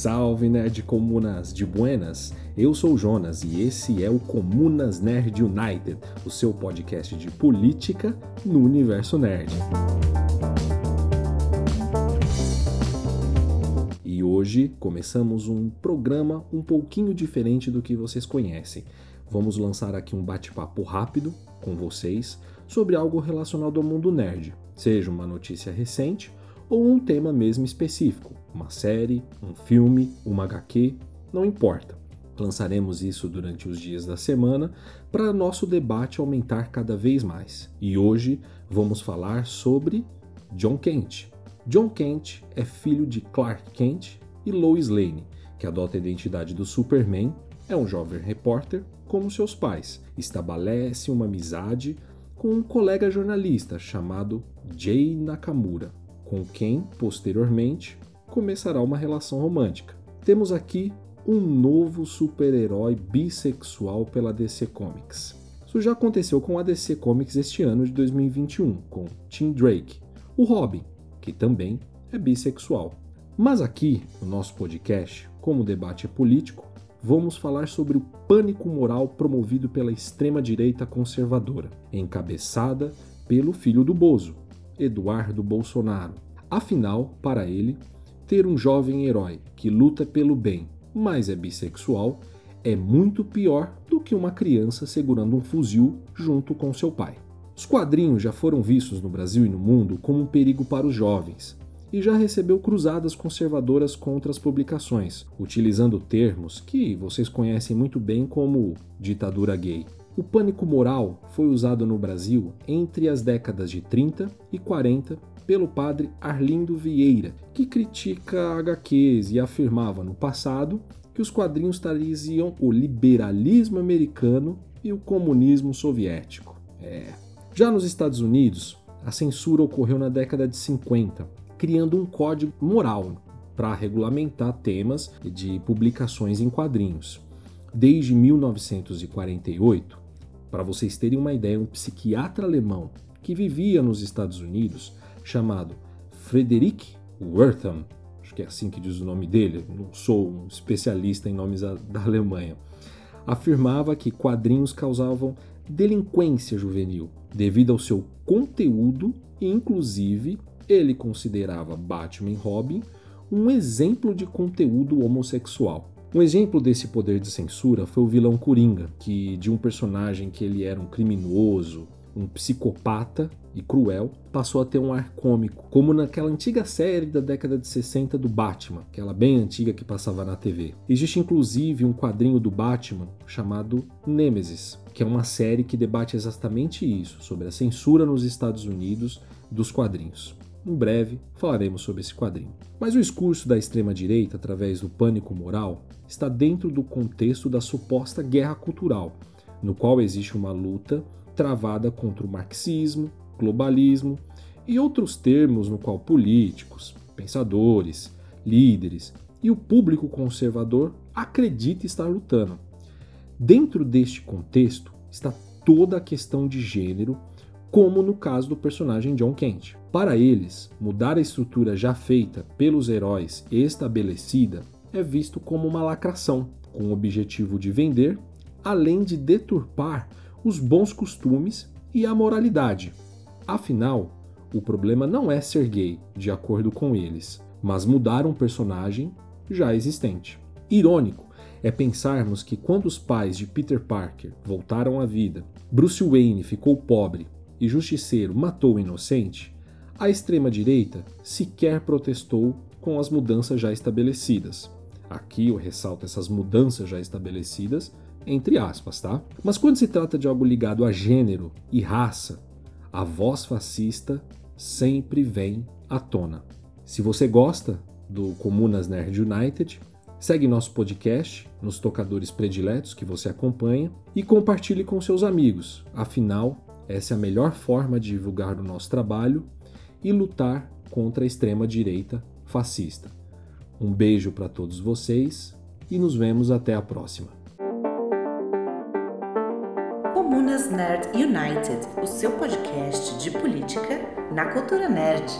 Salve Nerd Comunas de Buenas! Eu sou Jonas e esse é o Comunas Nerd United, o seu podcast de política no universo nerd. E hoje começamos um programa um pouquinho diferente do que vocês conhecem. Vamos lançar aqui um bate-papo rápido com vocês sobre algo relacionado ao mundo nerd, seja uma notícia recente ou um tema mesmo específico, uma série, um filme, uma HQ, não importa. Lançaremos isso durante os dias da semana para nosso debate aumentar cada vez mais. E hoje vamos falar sobre John Kent. John Kent é filho de Clark Kent e Lois Lane, que adota a identidade do Superman, é um jovem repórter como seus pais, estabelece uma amizade com um colega jornalista chamado Jay Nakamura com quem, posteriormente, começará uma relação romântica. Temos aqui um novo super-herói bissexual pela DC Comics. Isso já aconteceu com a DC Comics este ano de 2021, com Tim Drake, o Robin, que também é bissexual. Mas aqui, no nosso podcast, como o debate é político, vamos falar sobre o pânico moral promovido pela extrema-direita conservadora, encabeçada pelo filho do Bozo, Eduardo Bolsonaro. Afinal, para ele, ter um jovem herói que luta pelo bem, mas é bissexual, é muito pior do que uma criança segurando um fuzil junto com seu pai. Os quadrinhos já foram vistos no Brasil e no mundo como um perigo para os jovens, e já recebeu cruzadas conservadoras contra as publicações, utilizando termos que vocês conhecem muito bem como ditadura gay. O pânico moral foi usado no Brasil entre as décadas de 30 e 40 pelo padre Arlindo Vieira, que critica HQs e afirmava no passado que os quadrinhos traziam o liberalismo americano e o comunismo soviético. É. Já nos Estados Unidos, a censura ocorreu na década de 50, criando um código moral para regulamentar temas de publicações em quadrinhos. Desde 1948, para vocês terem uma ideia, um psiquiatra alemão que vivia nos Estados Unidos, chamado Frederick Wertham, acho que é assim que diz o nome dele, não sou um especialista em nomes da Alemanha, afirmava que quadrinhos causavam delinquência juvenil devido ao seu conteúdo e, inclusive, ele considerava Batman e Robin um exemplo de conteúdo homossexual. Um exemplo desse poder de censura foi o vilão Coringa, que de um personagem que ele era um criminoso, um psicopata e cruel, passou a ter um ar cômico, como naquela antiga série da década de 60 do Batman, aquela bem antiga que passava na TV. Existe inclusive um quadrinho do Batman chamado Nemesis, que é uma série que debate exatamente isso, sobre a censura nos Estados Unidos dos quadrinhos. Em breve falaremos sobre esse quadrinho. Mas o discurso da extrema-direita, através do pânico moral, está dentro do contexto da suposta guerra cultural, no qual existe uma luta travada contra o marxismo, globalismo e outros termos no qual políticos, pensadores, líderes e o público conservador acredita estar lutando. Dentro deste contexto está toda a questão de gênero como no caso do personagem John Kent. Para eles, mudar a estrutura já feita pelos heróis e estabelecida é visto como uma lacração, com o objetivo de vender, além de deturpar os bons costumes e a moralidade. Afinal, o problema não é ser gay, de acordo com eles, mas mudar um personagem já existente. Irônico é pensarmos que quando os pais de Peter Parker voltaram à vida, Bruce Wayne ficou pobre e Justiceiro matou o inocente, a extrema-direita sequer protestou com as mudanças já estabelecidas. Aqui eu ressalto essas mudanças já estabelecidas, entre aspas, tá? Mas quando se trata de algo ligado a gênero e raça, a voz fascista sempre vem à tona. Se você gosta do Comunas Nerd United, segue nosso podcast nos tocadores prediletos que você acompanha e compartilhe com seus amigos. Afinal, essa é a melhor forma de divulgar o nosso trabalho e lutar contra a extrema direita fascista. Um beijo para todos vocês e nos vemos até a próxima. Comunas Nerd United, o seu podcast de política na cultura nerd.